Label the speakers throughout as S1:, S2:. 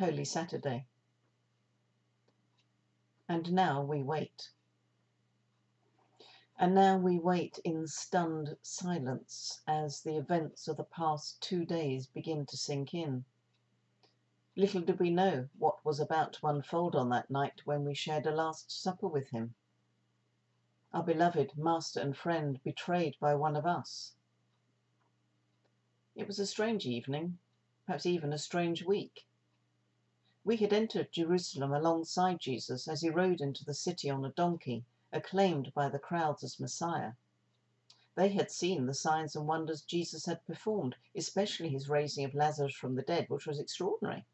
S1: Holy Saturday. And now we wait. And now we wait in stunned silence as the events of the past two days begin to sink in. Little did we know what was about to unfold on that night when we shared a last supper with him. Our beloved master and friend betrayed by one of us. It was a strange evening, perhaps even a strange week. We had entered Jerusalem alongside Jesus as he rode into the city on a donkey acclaimed by the crowds as Messiah. They had seen the signs and wonders Jesus had performed, especially his raising of Lazarus from the dead, which was extraordinary.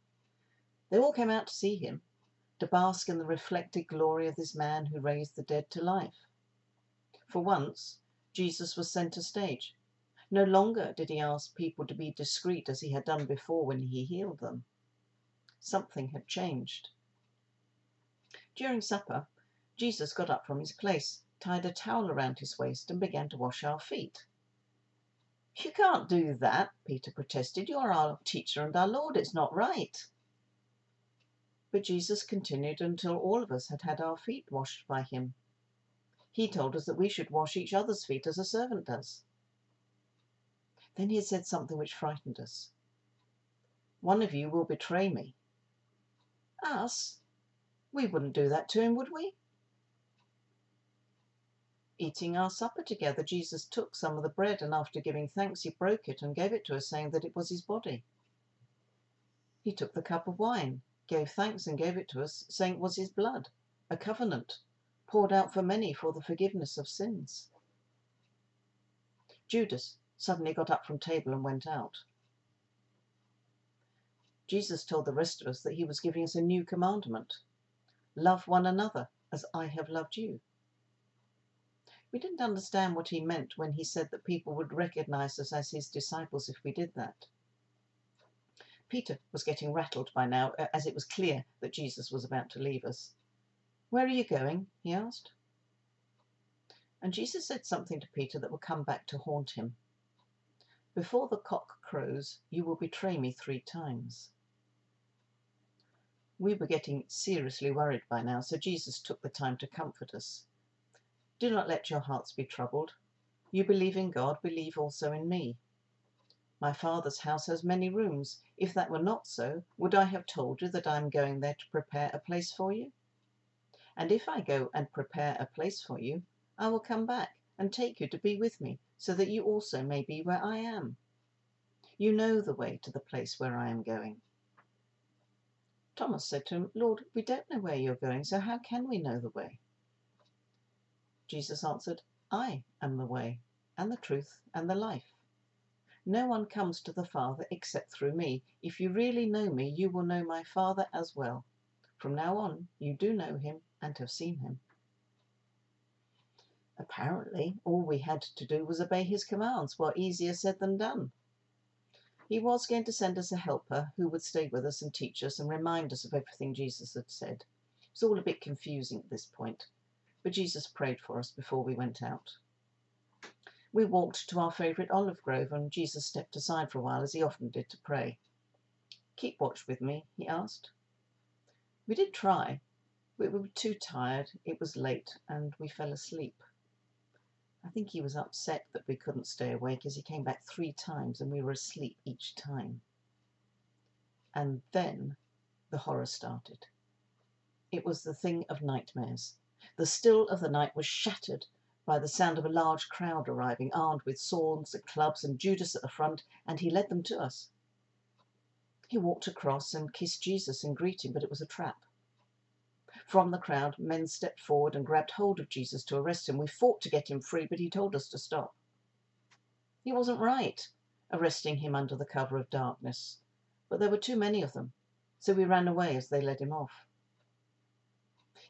S1: They all came out to see him, to bask in the reflected glory of this man who raised the dead to life. For once, Jesus was centre stage. No longer did he ask people to be discreet as he had done before when he healed them. Something had changed. During supper, Jesus got up from his place, tied a towel around his waist, and began to wash our feet. You can't do that, Peter protested. You are our teacher and our Lord. It's not right. But Jesus continued until all of us had had our feet washed by him. He told us that we should wash each other's feet as a servant does. Then he said something which frightened us. One of you will betray me. Us? We wouldn't do that to him, would we? Eating our supper together, Jesus took some of the bread and after giving thanks, he broke it and gave it to us, saying that it was his body. He took the cup of wine, gave thanks, and gave it to us, saying it was his blood, a covenant, poured out for many for the forgiveness of sins. Judas suddenly got up from table and went out. Jesus told the rest of us that he was giving us a new commandment love one another as I have loved you. We didn't understand what he meant when he said that people would recognize us as his disciples if we did that. Peter was getting rattled by now, as it was clear that Jesus was about to leave us. Where are you going? he asked. And Jesus said something to Peter that will come back to haunt him. Before the cock crows, you will betray me three times. We were getting seriously worried by now, so Jesus took the time to comfort us. Do not let your hearts be troubled. You believe in God, believe also in me. My Father's house has many rooms. If that were not so, would I have told you that I am going there to prepare a place for you? And if I go and prepare a place for you, I will come back and take you to be with me, so that you also may be where I am. You know the way to the place where I am going. Thomas said to him, Lord, we don't know where you're going, so how can we know the way? Jesus answered, I am the way, and the truth, and the life. No one comes to the Father except through me. If you really know me, you will know my Father as well. From now on, you do know him and have seen him. Apparently, all we had to do was obey his commands, well, easier said than done. He was going to send us a helper who would stay with us and teach us and remind us of everything Jesus had said. It was all a bit confusing at this point but Jesus prayed for us before we went out. We walked to our favourite olive grove, and Jesus stepped aside for a while, as he often did, to pray. Keep watch with me, he asked. We did try. But we were too tired, it was late, and we fell asleep. I think he was upset that we couldn't stay awake as he came back three times and we were asleep each time. And then the horror started. It was the thing of nightmares. The still of the night was shattered by the sound of a large crowd arriving, armed with swords and clubs, and Judas at the front, and he led them to us. He walked across and kissed Jesus in greeting, but it was a trap. From the crowd, men stepped forward and grabbed hold of Jesus to arrest him. We fought to get him free, but he told us to stop. He wasn't right, arresting him under the cover of darkness, but there were too many of them, so we ran away as they led him off.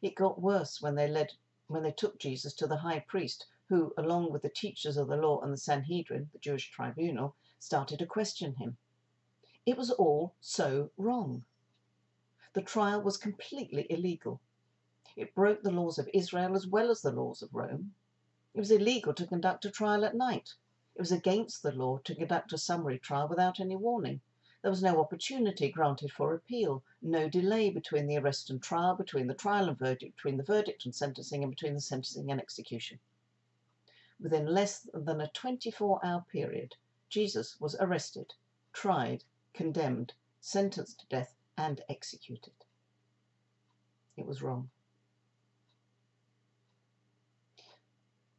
S1: It got worse when they led when they took Jesus to the high priest, who, along with the teachers of the law and the Sanhedrin, the Jewish tribunal, started to question him. It was all so wrong. The trial was completely illegal. It broke the laws of Israel as well as the laws of Rome. It was illegal to conduct a trial at night. It was against the law to conduct a summary trial without any warning. There was no opportunity granted for appeal, no delay between the arrest and trial, between the trial and verdict, between the verdict and sentencing, and between the sentencing and execution. Within less than a 24 hour period, Jesus was arrested, tried, condemned, sentenced to death, and executed. It was wrong.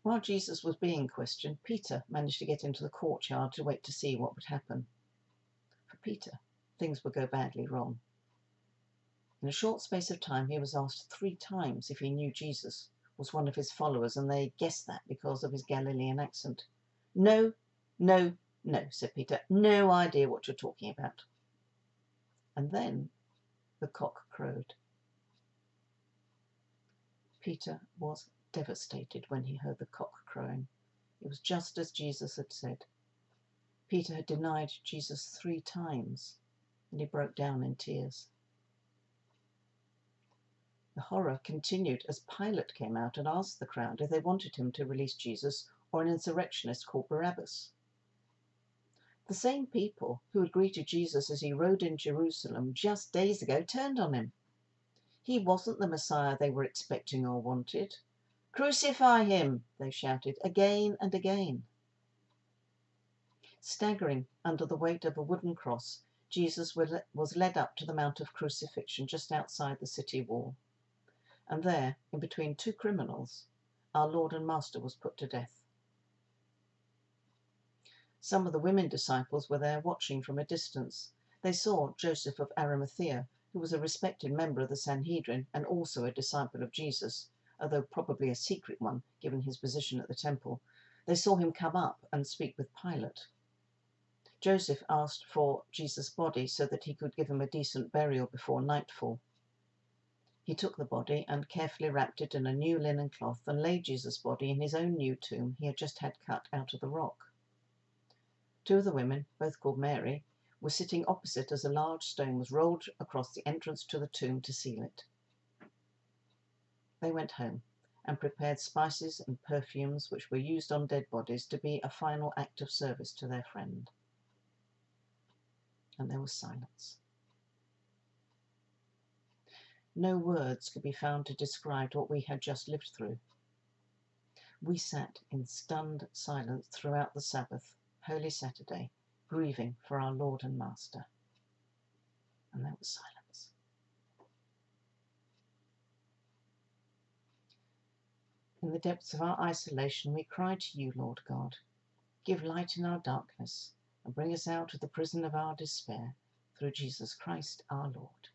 S1: While Jesus was being questioned, Peter managed to get into the courtyard to wait to see what would happen. For Peter, things would go badly wrong. In a short space of time, he was asked three times if he knew Jesus was one of his followers, and they guessed that because of his Galilean accent. No, no, no, said Peter. No idea what you're talking about. And then the cock crowed. Peter was devastated when he heard the cock crowing. It was just as Jesus had said. Peter had denied Jesus three times, and he broke down in tears. The horror continued as Pilate came out and asked the crowd if they wanted him to release Jesus or an insurrectionist called Barabbas. The same people who had greeted Jesus as he rode in Jerusalem just days ago turned on him. He wasn't the Messiah they were expecting or wanted. Crucify him, they shouted again and again. Staggering under the weight of a wooden cross, Jesus was led up to the Mount of Crucifixion just outside the city wall. And there, in between two criminals, our Lord and Master was put to death. Some of the women disciples were there watching from a distance. They saw Joseph of Arimathea, who was a respected member of the Sanhedrin and also a disciple of Jesus, although probably a secret one given his position at the temple. They saw him come up and speak with Pilate. Joseph asked for Jesus' body so that he could give him a decent burial before nightfall. He took the body and carefully wrapped it in a new linen cloth and laid Jesus' body in his own new tomb he had just had cut out of the rock. Two of the women, both called Mary, were sitting opposite as a large stone was rolled across the entrance to the tomb to seal it. They went home and prepared spices and perfumes which were used on dead bodies to be a final act of service to their friend. And there was silence. No words could be found to describe what we had just lived through. We sat in stunned silence throughout the Sabbath, Holy Saturday, grieving for our Lord and Master. And there was silence. In the depths of our isolation, we cry to you, Lord God. Give light in our darkness and bring us out of the prison of our despair through Jesus Christ our Lord.